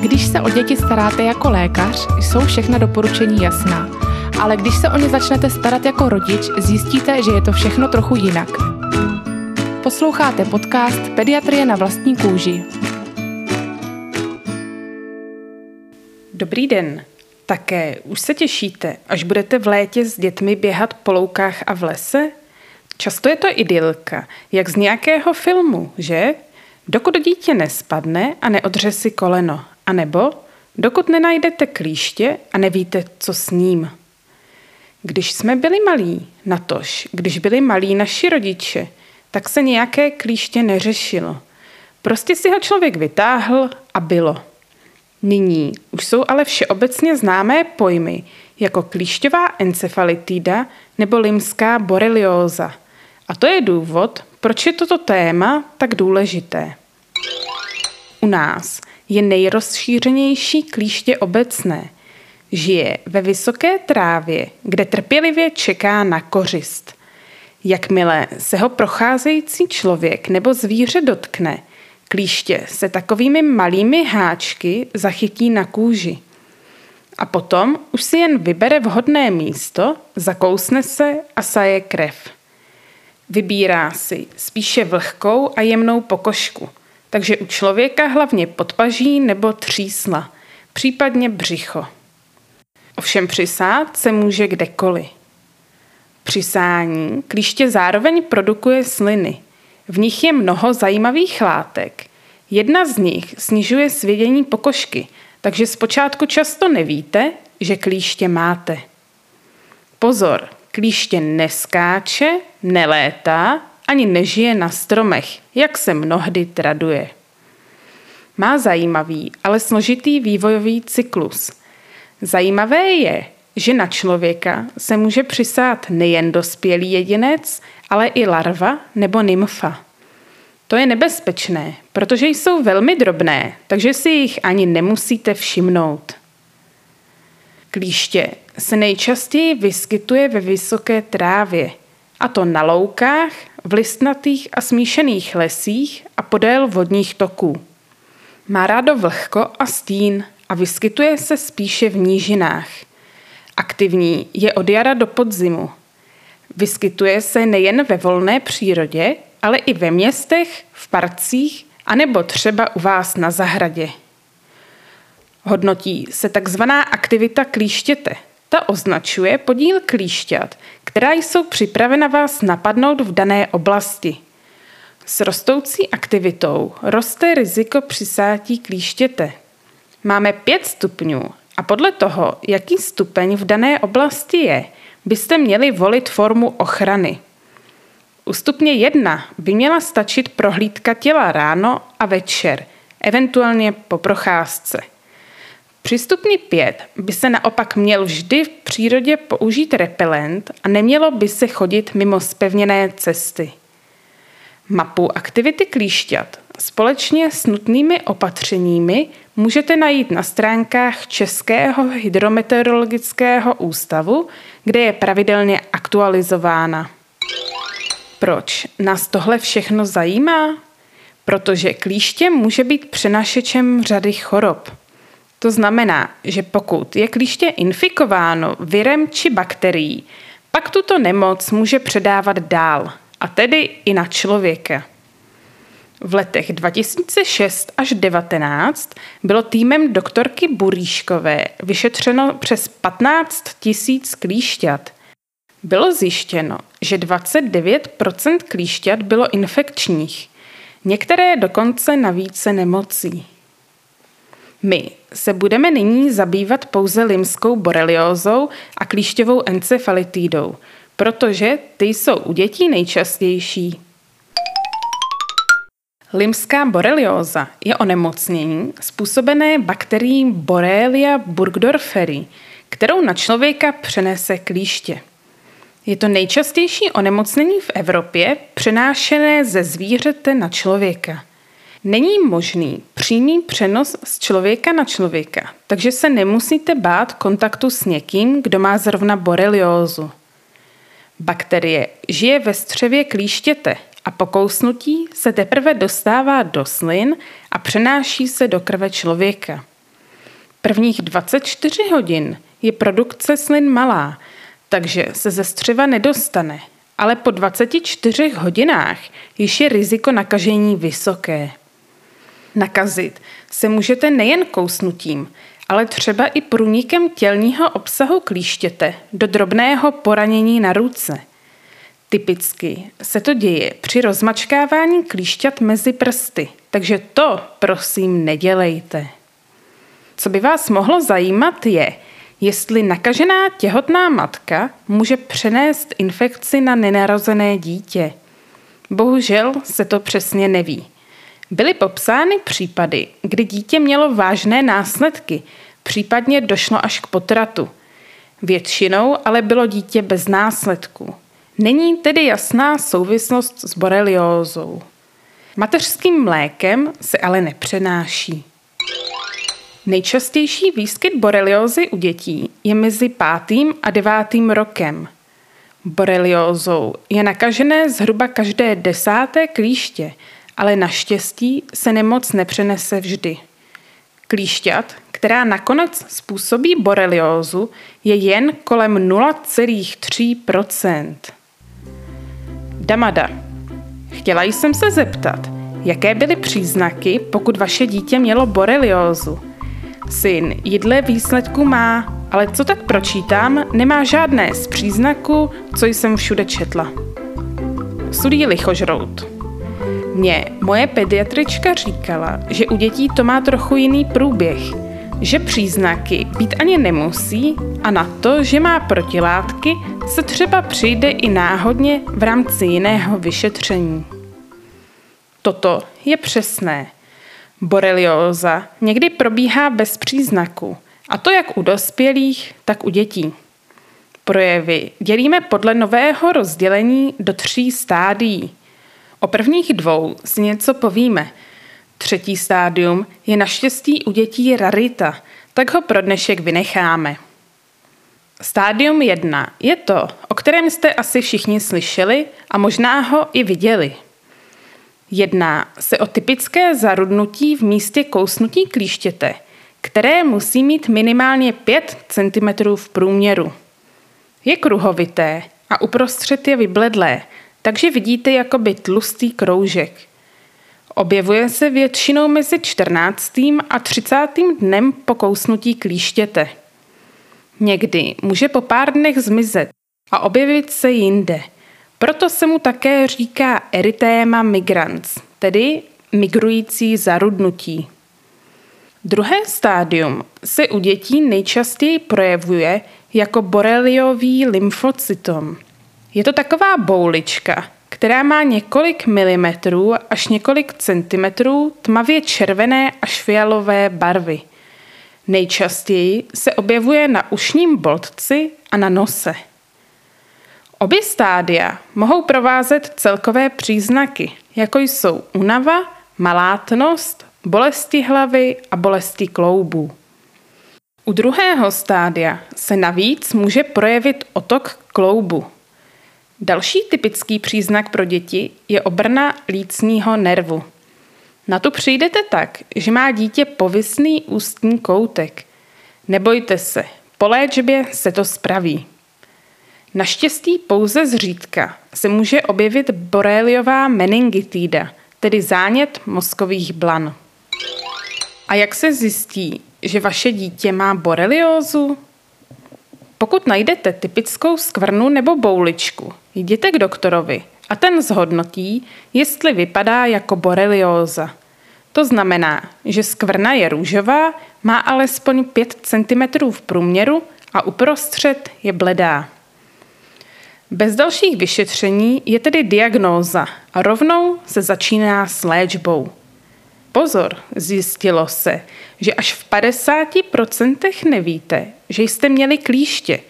Když se o děti staráte jako lékař, jsou všechna doporučení jasná. Ale když se o ně začnete starat jako rodič, zjistíte, že je to všechno trochu jinak. Posloucháte podcast Pediatrie na vlastní kůži. Dobrý den. Také už se těšíte, až budete v létě s dětmi běhat po loukách a v lese? Často je to idylka, jak z nějakého filmu, že? Dokud dítě nespadne a neodře si koleno, anebo dokud nenajdete klíště a nevíte, co s ním. Když jsme byli malí, natož, když byli malí naši rodiče, tak se nějaké klíště neřešilo. Prostě si ho člověk vytáhl a bylo. Nyní už jsou ale všeobecně známé pojmy jako klíšťová encefalitída nebo limská borelióza. A to je důvod, proč je toto téma tak důležité. U nás je nejrozšířenější klíště obecné. Žije ve vysoké trávě, kde trpělivě čeká na kořist. Jakmile se ho procházející člověk nebo zvíře dotkne, klíště se takovými malými háčky zachytí na kůži. A potom už si jen vybere vhodné místo, zakousne se a saje krev. Vybírá si spíše vlhkou a jemnou pokožku, takže u člověka hlavně podpaží nebo třísla, případně břicho. Ovšem přisát se může kdekoliv. Při sání klíště zároveň produkuje sliny. V nich je mnoho zajímavých látek. Jedna z nich snižuje svědění pokožky, takže zpočátku často nevíte, že klíště máte. Pozor, klíště neskáče, nelétá ani nežije na stromech, jak se mnohdy traduje. Má zajímavý, ale složitý vývojový cyklus. Zajímavé je, že na člověka se může přisát nejen dospělý jedinec, ale i larva nebo nymfa. To je nebezpečné, protože jsou velmi drobné, takže si jich ani nemusíte všimnout. Klíště se nejčastěji vyskytuje ve vysoké trávě, a to na loukách, v listnatých a smíšených lesích a podél vodních toků. Má rádo vlhko a stín a vyskytuje se spíše v nížinách. Aktivní je od jara do podzimu. Vyskytuje se nejen ve volné přírodě, ale i ve městech, v parcích a nebo třeba u vás na zahradě. Hodnotí se takzvaná aktivita klíštěte. Ta označuje podíl klíšťat, která jsou připravena vás napadnout v dané oblasti. S rostoucí aktivitou roste riziko přisátí klíštěte. Máme pět stupňů a podle toho, jaký stupeň v dané oblasti je, byste měli volit formu ochrany. U stupně 1 by měla stačit prohlídka těla ráno a večer, eventuálně po procházce. Při stupni 5 by se naopak měl vždy v přírodě použít repelent a nemělo by se chodit mimo spevněné cesty. Mapu aktivity klíšťat společně s nutnými opatřeními můžete najít na stránkách Českého hydrometeorologického ústavu, kde je pravidelně aktualizována. Proč nás tohle všechno zajímá? Protože klíště může být přenašečem řady chorob. To znamená, že pokud je klíště infikováno virem či bakterií, pak tuto nemoc může předávat dál, a tedy i na člověka. V letech 2006 až 2019 bylo týmem doktorky Buríškové vyšetřeno přes 15 tisíc klíšťat. Bylo zjištěno, že 29% klíšťat bylo infekčních, některé dokonce na více nemocí. My se budeme nyní zabývat pouze limskou boreliózou a klíšťovou encefalitidou, protože ty jsou u dětí nejčastější. Limská borelióza je onemocnění způsobené bakterií Borrelia burgdorferi, kterou na člověka přenese klíště. Je to nejčastější onemocnění v Evropě přenášené ze zvířete na člověka. Není možný přímý přenos z člověka na člověka, takže se nemusíte bát kontaktu s někým, kdo má zrovna boreliózu. Bakterie žije ve střevě klíštěte a po kousnutí se teprve dostává do slin a přenáší se do krve člověka. Prvních 24 hodin je produkce slin malá, takže se ze střeva nedostane, ale po 24 hodinách již je riziko nakažení vysoké. Nakazit se můžete nejen kousnutím, ale třeba i průnikem tělního obsahu klíštěte do drobného poranění na ruce. Typicky se to děje při rozmačkávání klíšťat mezi prsty, takže to prosím nedělejte. Co by vás mohlo zajímat je, jestli nakažená těhotná matka může přenést infekci na nenarozené dítě. Bohužel se to přesně neví. Byly popsány případy, kdy dítě mělo vážné následky, případně došlo až k potratu. Většinou ale bylo dítě bez následků. Není tedy jasná souvislost s boreliózou. Mateřským mlékem se ale nepřenáší. Nejčastější výskyt boreliózy u dětí je mezi pátým a devátým rokem. Boreliózou je nakažené zhruba každé desáté klíště, ale naštěstí se nemoc nepřenese vždy. Klíšťat, která nakonec způsobí boreliózu, je jen kolem 0,3% Damada. Chtěla jsem se zeptat, jaké byly příznaky, pokud vaše dítě mělo boreliózu? Syn jídle výsledku má, ale co tak pročítám, nemá žádné z příznaků, co jsem všude četla. Sudí lichožrout. Mně moje pediatrička říkala, že u dětí to má trochu jiný průběh, že příznaky být ani nemusí a na to, že má protilátky, se třeba přijde i náhodně v rámci jiného vyšetření. Toto je přesné. Borelióza někdy probíhá bez příznaku, a to jak u dospělých, tak u dětí. Projevy dělíme podle nového rozdělení do tří stádií. O prvních dvou si něco povíme. Třetí stádium je naštěstí u dětí rarita, tak ho pro dnešek vynecháme. Stádium 1 je to, o kterém jste asi všichni slyšeli a možná ho i viděli. Jedná se o typické zarudnutí v místě kousnutí klíštěte, které musí mít minimálně 5 cm v průměru. Je kruhovité a uprostřed je vybledlé, takže vidíte jakoby tlustý kroužek. Objevuje se většinou mezi 14. a 30. dnem po kousnutí klíštěte. Někdy může po pár dnech zmizet a objevit se jinde. Proto se mu také říká erytéma migrans, tedy migrující zarudnutí. Druhé stádium se u dětí nejčastěji projevuje jako boreliový lymfocytom. Je to taková boulička, která má několik milimetrů až několik centimetrů tmavě červené až fialové barvy. Nejčastěji se objevuje na ušním boltci a na nose. Obě stádia mohou provázet celkové příznaky, jako jsou únava, malátnost, bolesti hlavy a bolesti kloubů. U druhého stádia se navíc může projevit otok kloubu. Další typický příznak pro děti je obrna lícního nervu. Na to přijdete tak, že má dítě povisný ústní koutek. Nebojte se, po léčbě se to spraví. Naštěstí pouze zřídka se může objevit boreliová meningitída, tedy zánět mozkových blan. A jak se zjistí, že vaše dítě má boreliózu? Pokud najdete typickou skvrnu nebo bouličku, jděte k doktorovi a ten zhodnotí, jestli vypadá jako borelióza. To znamená, že skvrna je růžová, má alespoň 5 cm v průměru a uprostřed je bledá. Bez dalších vyšetření je tedy diagnóza a rovnou se začíná s léčbou. Pozor, zjistilo se, že až v 50% nevíte, že jste měli klíště.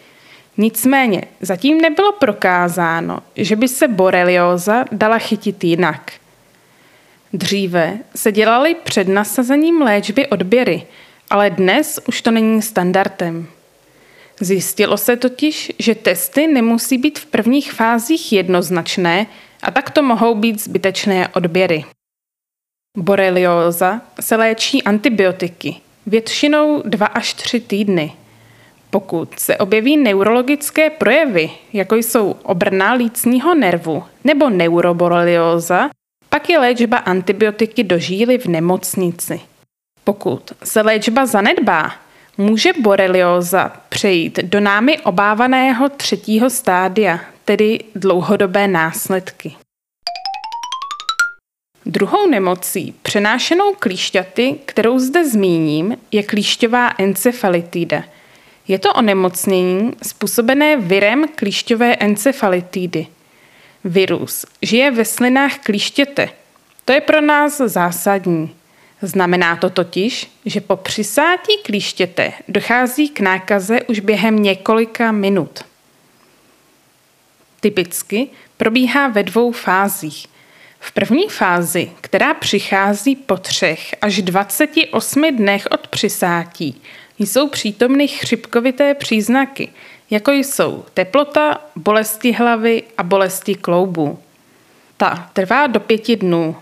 Nicméně zatím nebylo prokázáno, že by se borelioza dala chytit jinak. Dříve se dělaly před nasazením léčby odběry, ale dnes už to není standardem. Zjistilo se totiž, že testy nemusí být v prvních fázích jednoznačné a tak to mohou být zbytečné odběry. Borelioza se léčí antibiotiky, většinou dva až tři týdny. Pokud se objeví neurologické projevy, jako jsou obrna lícního nervu nebo neuroborelioza, pak je léčba antibiotiky do žíly v nemocnici. Pokud se léčba zanedbá, může borelioza přejít do námi obávaného třetího stádia, tedy dlouhodobé následky. Druhou nemocí přenášenou klíšťaty, kterou zde zmíním, je klíšťová encefalitida. Je to onemocnění způsobené virem klíšťové encefalitidy. Virus žije ve slinách klíštěte. To je pro nás zásadní. Znamená to totiž, že po přisátí klíštěte dochází k nákaze už během několika minut. Typicky probíhá ve dvou fázích. V první fázi, která přichází po třech až 28 dnech od přisátí, jsou přítomny chřipkovité příznaky, jako jsou teplota, bolesti hlavy a bolesti kloubů. Ta trvá do pěti dnů.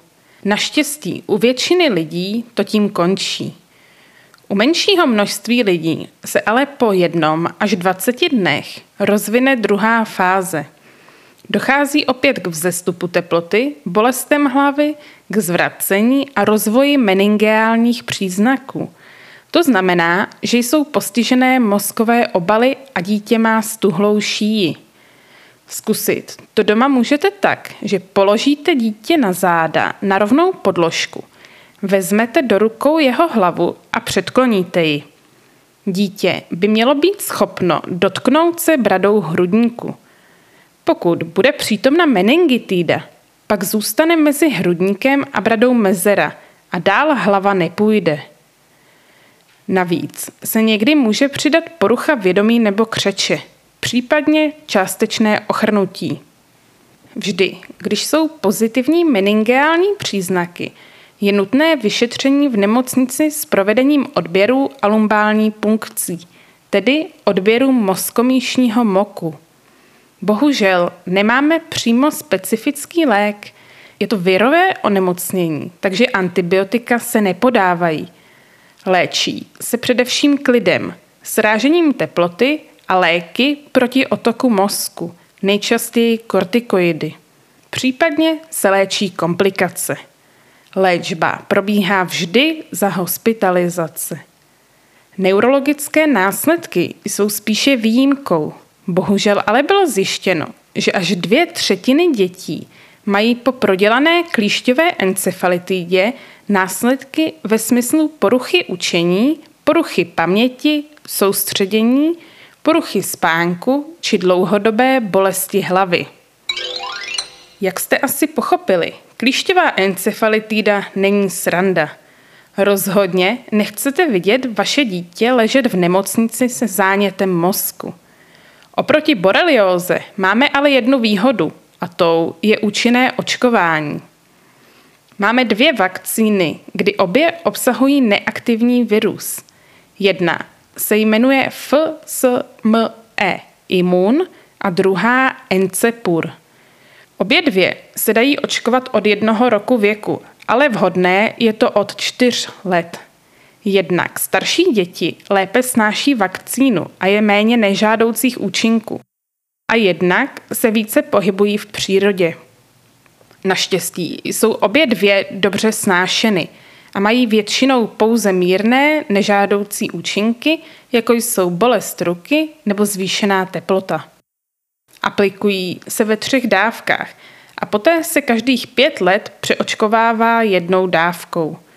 Naštěstí u většiny lidí to tím končí. U menšího množství lidí se ale po jednom až 20 dnech rozvine druhá fáze – Dochází opět k vzestupu teploty, bolestem hlavy, k zvracení a rozvoji meningeálních příznaků. To znamená, že jsou postižené mozkové obaly a dítě má stuhlou šíji. Zkusit to doma můžete tak, že položíte dítě na záda na rovnou podložku, vezmete do rukou jeho hlavu a předkloníte ji. Dítě by mělo být schopno dotknout se bradou hrudníku – pokud bude přítomna meningitída, pak zůstane mezi hrudníkem a bradou mezera a dál hlava nepůjde. Navíc se někdy může přidat porucha vědomí nebo křeče, případně částečné ochrnutí. Vždy, když jsou pozitivní meningeální příznaky, je nutné vyšetření v nemocnici s provedením odběru alumbální punkcí, tedy odběru mozkomíšního moku. Bohužel nemáme přímo specifický lék. Je to virové onemocnění, takže antibiotika se nepodávají. Léčí se především klidem, srážením teploty a léky proti otoku mozku, nejčastěji kortikoidy. Případně se léčí komplikace. Léčba probíhá vždy za hospitalizace. Neurologické následky jsou spíše výjimkou. Bohužel ale bylo zjištěno, že až dvě třetiny dětí mají po prodělané klíšťové encefalitidě následky ve smyslu poruchy učení, poruchy paměti, soustředění, poruchy spánku či dlouhodobé bolesti hlavy. Jak jste asi pochopili, klíšťová encefalitida není sranda. Rozhodně nechcete vidět vaše dítě ležet v nemocnici se zánětem mozku. Oproti borelióze máme ale jednu výhodu a tou je účinné očkování. Máme dvě vakcíny, kdy obě obsahují neaktivní virus. Jedna se jmenuje FSME imun a druhá Encepur. Obě dvě se dají očkovat od jednoho roku věku, ale vhodné je to od čtyř let. Jednak starší děti lépe snáší vakcínu a je méně nežádoucích účinků. A jednak se více pohybují v přírodě. Naštěstí jsou obě dvě dobře snášeny a mají většinou pouze mírné nežádoucí účinky, jako jsou bolest ruky nebo zvýšená teplota. Aplikují se ve třech dávkách a poté se každých pět let přeočkovává jednou dávkou –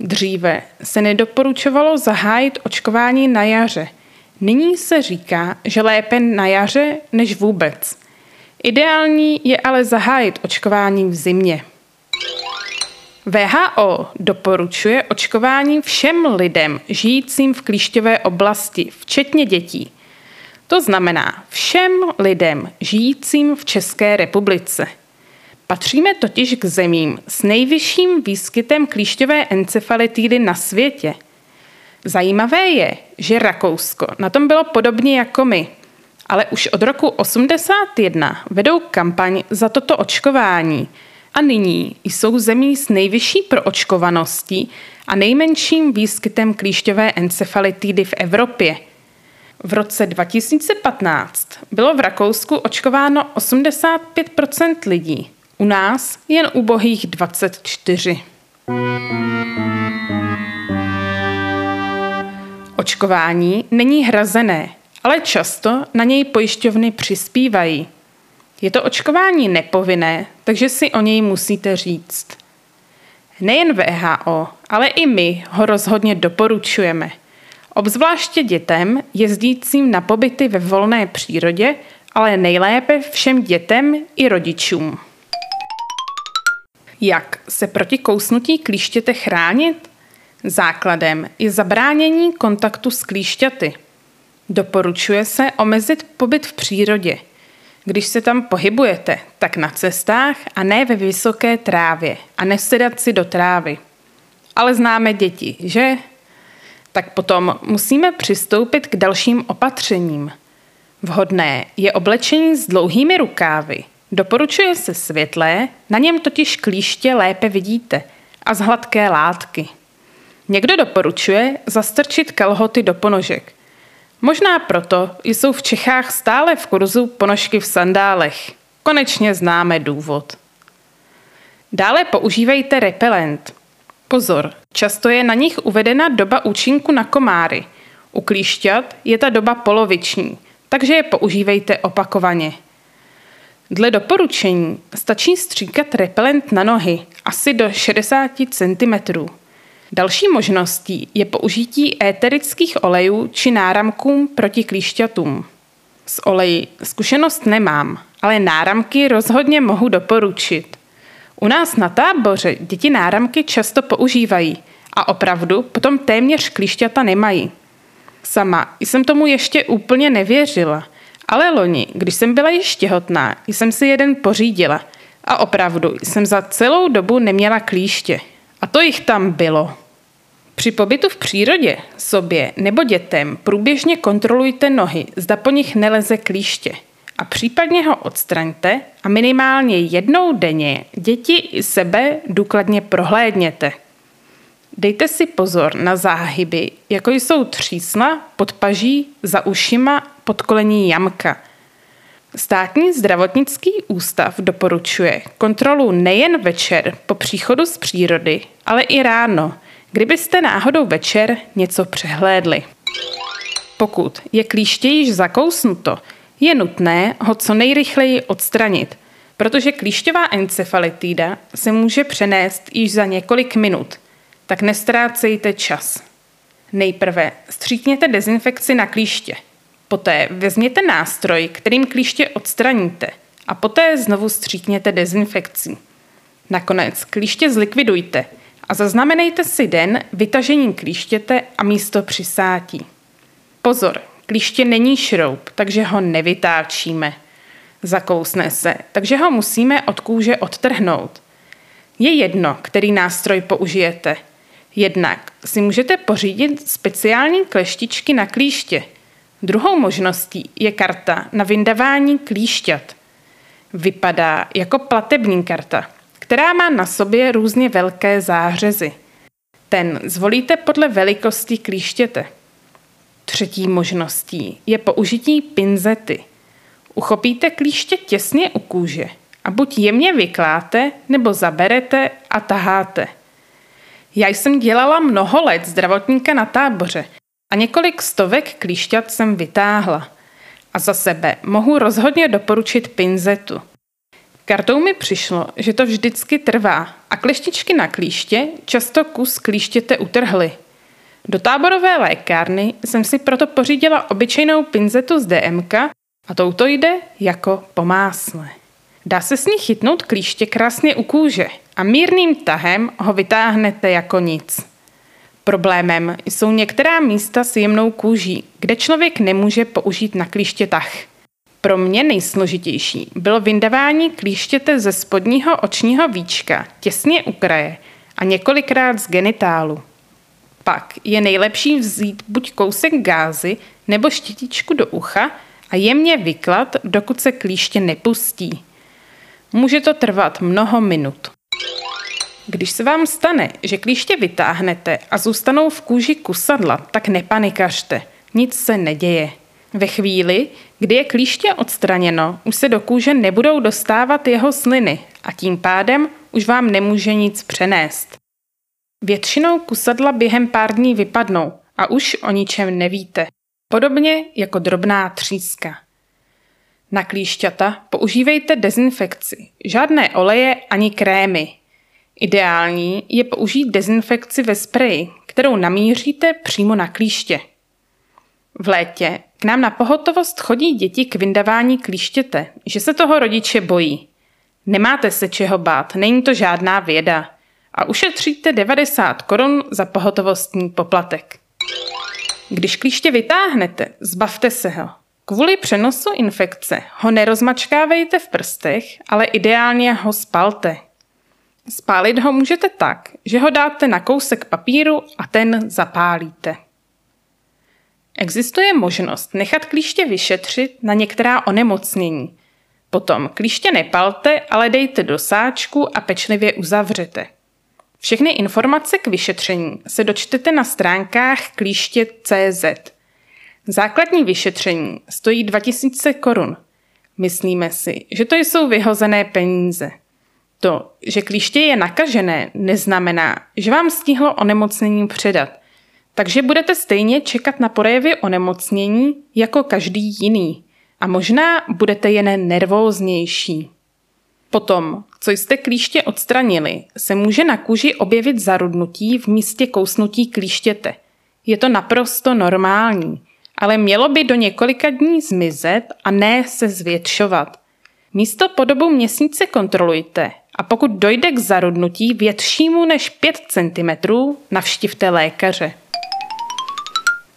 Dříve se nedoporučovalo zahájit očkování na jaře. Nyní se říká, že lépe na jaře než vůbec. Ideální je ale zahájit očkování v zimě. VHO doporučuje očkování všem lidem žijícím v klíšťové oblasti, včetně dětí. To znamená všem lidem žijícím v České republice. Patříme totiž k zemím s nejvyšším výskytem klíšťové encefalitidy na světě. Zajímavé je, že Rakousko na tom bylo podobně jako my, ale už od roku 81 vedou kampaň za toto očkování a nyní jsou zemí s nejvyšší proočkovaností a nejmenším výskytem klíšťové encefalitidy v Evropě. V roce 2015 bylo v Rakousku očkováno 85% lidí, u nás jen ubohých 24. Očkování není hrazené, ale často na něj pojišťovny přispívají. Je to očkování nepovinné, takže si o něj musíte říct. Nejen VHO, ale i my ho rozhodně doporučujeme. Obzvláště dětem jezdícím na pobyty ve volné přírodě, ale nejlépe všem dětem i rodičům. Jak se proti kousnutí klíštěte chránit? Základem je zabránění kontaktu s klíšťaty. Doporučuje se omezit pobyt v přírodě. Když se tam pohybujete, tak na cestách a ne ve vysoké trávě a nesedat si do trávy. Ale známe děti, že? Tak potom musíme přistoupit k dalším opatřením. Vhodné je oblečení s dlouhými rukávy. Doporučuje se světlé, na něm totiž klíště lépe vidíte a z hladké látky. Někdo doporučuje zastrčit kalhoty do ponožek. Možná proto jsou v Čechách stále v kurzu ponožky v sandálech. Konečně známe důvod. Dále používejte repelent. Pozor, často je na nich uvedena doba účinku na komáry. U klíšťat je ta doba poloviční, takže je používejte opakovaně. Dle doporučení stačí stříkat repelent na nohy asi do 60 cm. Další možností je použití éterických olejů či náramků proti klíšťatům. S oleji zkušenost nemám, ale náramky rozhodně mohu doporučit. U nás na táboře děti náramky často používají a opravdu potom téměř klíšťata nemají. Sama jsem tomu ještě úplně nevěřila, ale loni, když jsem byla již těhotná, jsem si jeden pořídila a opravdu jsem za celou dobu neměla klíště. To jich tam bylo. Při pobytu v přírodě sobě nebo dětem průběžně kontrolujte nohy, zda po nich neleze klíště a případně ho odstraňte a minimálně jednou denně děti i sebe důkladně prohlédněte. Dejte si pozor na záhyby, jako jsou třísna, podpaží, za ušima, podkolení jamka. Státní zdravotnický ústav doporučuje kontrolu nejen večer po příchodu z přírody, ale i ráno – Kdybyste náhodou večer něco přehlédli. Pokud je klíště již zakousnuto, je nutné ho co nejrychleji odstranit, protože klíšťová encefalitída se může přenést již za několik minut, tak nestrácejte čas. Nejprve stříkněte dezinfekci na klíště. Poté vezměte nástroj, kterým klíště odstraníte a poté znovu stříkněte dezinfekcí. Nakonec klíště zlikvidujte – a zaznamenejte si den vytažením klíštěte a místo přisátí. Pozor, klíště není šroub, takže ho nevytáčíme. Zakousne se, takže ho musíme od kůže odtrhnout. Je jedno, který nástroj použijete. Jednak si můžete pořídit speciální kleštičky na klíště. Druhou možností je karta na vyndavání klíšťat. Vypadá jako platební karta – která má na sobě různě velké zářezy. Ten zvolíte podle velikosti klíštěte. Třetí možností je použití pinzety. Uchopíte klíště těsně u kůže a buď jemně vykláte, nebo zaberete a taháte. Já jsem dělala mnoho let zdravotníka na táboře a několik stovek klíšťat jsem vytáhla. A za sebe mohu rozhodně doporučit pinzetu. Kartou mi přišlo, že to vždycky trvá a kleštičky na klíště často kus klíštěte utrhly. Do táborové lékárny jsem si proto pořídila obyčejnou pinzetu z DMK a touto jde jako po másle. Dá se s ní chytnout klíště krásně u kůže a mírným tahem ho vytáhnete jako nic. Problémem jsou některá místa s jemnou kůží, kde člověk nemůže použít na klíště tah. Pro mě nejsložitější bylo vyndavání klíštěte ze spodního očního víčka, těsně u kraje a několikrát z genitálu. Pak je nejlepší vzít buď kousek gázy nebo štětičku do ucha a jemně vyklat, dokud se klíště nepustí. Může to trvat mnoho minut. Když se vám stane, že klíště vytáhnete a zůstanou v kůži kusadla, tak nepanikařte. Nic se neděje. Ve chvíli, kdy je klíště odstraněno, už se do kůže nebudou dostávat jeho sliny a tím pádem už vám nemůže nic přenést. Většinou kusadla během pár dní vypadnou a už o ničem nevíte. Podobně jako drobná tříska. Na klíšťata používejte dezinfekci. Žádné oleje ani krémy. Ideální je použít dezinfekci ve spreji, kterou namíříte přímo na klíště. V létě k nám na pohotovost chodí děti k vyndavání klíštěte, že se toho rodiče bojí. Nemáte se čeho bát, není to žádná věda. A ušetříte 90 korun za pohotovostní poplatek. Když klíště vytáhnete, zbavte se ho. Kvůli přenosu infekce ho nerozmačkávejte v prstech, ale ideálně ho spalte. Spálit ho můžete tak, že ho dáte na kousek papíru a ten zapálíte. Existuje možnost nechat klíště vyšetřit na některá onemocnění. Potom klíště nepalte, ale dejte do sáčku a pečlivě uzavřete. Všechny informace k vyšetření se dočtete na stránkách klíště.cz. Základní vyšetření stojí 2000 korun. Myslíme si, že to jsou vyhozené peníze. To, že klíště je nakažené, neznamená, že vám stihlo onemocnění předat – takže budete stejně čekat na projevy onemocnění jako každý jiný. A možná budete jen nervóznější. Potom, co jste klíště odstranili, se může na kůži objevit zarudnutí v místě kousnutí klíštěte. Je to naprosto normální, ale mělo by do několika dní zmizet a ne se zvětšovat. Místo po dobu měsíce kontrolujte a pokud dojde k zarudnutí většímu než 5 cm, navštivte lékaře.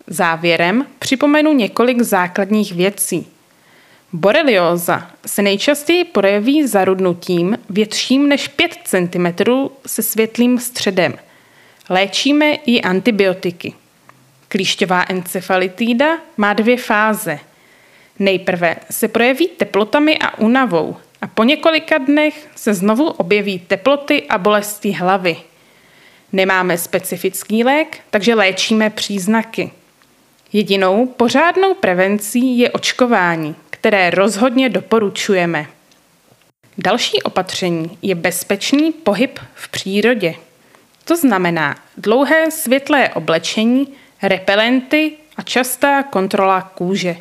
Závěrem připomenu několik základních věcí. Borelioza se nejčastěji projeví zarudnutím větším než 5 cm se světlým středem. Léčíme i antibiotiky. Klíšťová encefalitída má dvě fáze. Nejprve se projeví teplotami a únavou a po několika dnech se znovu objeví teploty a bolesti hlavy. Nemáme specifický lék, takže léčíme příznaky. Jedinou pořádnou prevencí je očkování, které rozhodně doporučujeme. Další opatření je bezpečný pohyb v přírodě. To znamená dlouhé světlé oblečení, repelenty a častá kontrola kůže.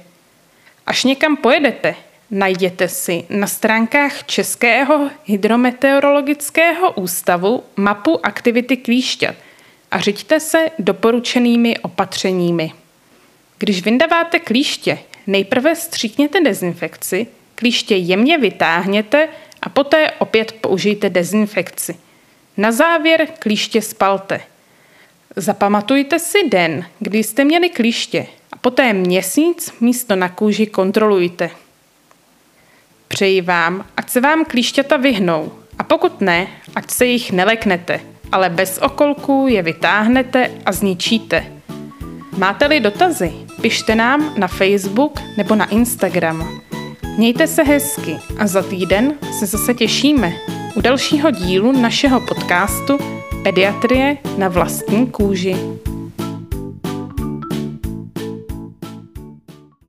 Až někam pojedete, najděte si na stránkách Českého hydrometeorologického ústavu mapu aktivity klíšťat a řiďte se doporučenými opatřeními. Když vyndaváte klíště, nejprve stříkněte dezinfekci, klíště jemně vytáhněte a poté opět použijte dezinfekci. Na závěr klíště spalte. Zapamatujte si den, kdy jste měli klíště a poté měsíc místo na kůži kontrolujte. Přeji vám, ať se vám klíšťata vyhnou a pokud ne, ať se jich neleknete, ale bez okolků je vytáhnete a zničíte. Máte-li dotazy, pište nám na Facebook nebo na Instagram. Mějte se hezky a za týden se zase těšíme u dalšího dílu našeho podcastu Pediatrie na vlastní kůži.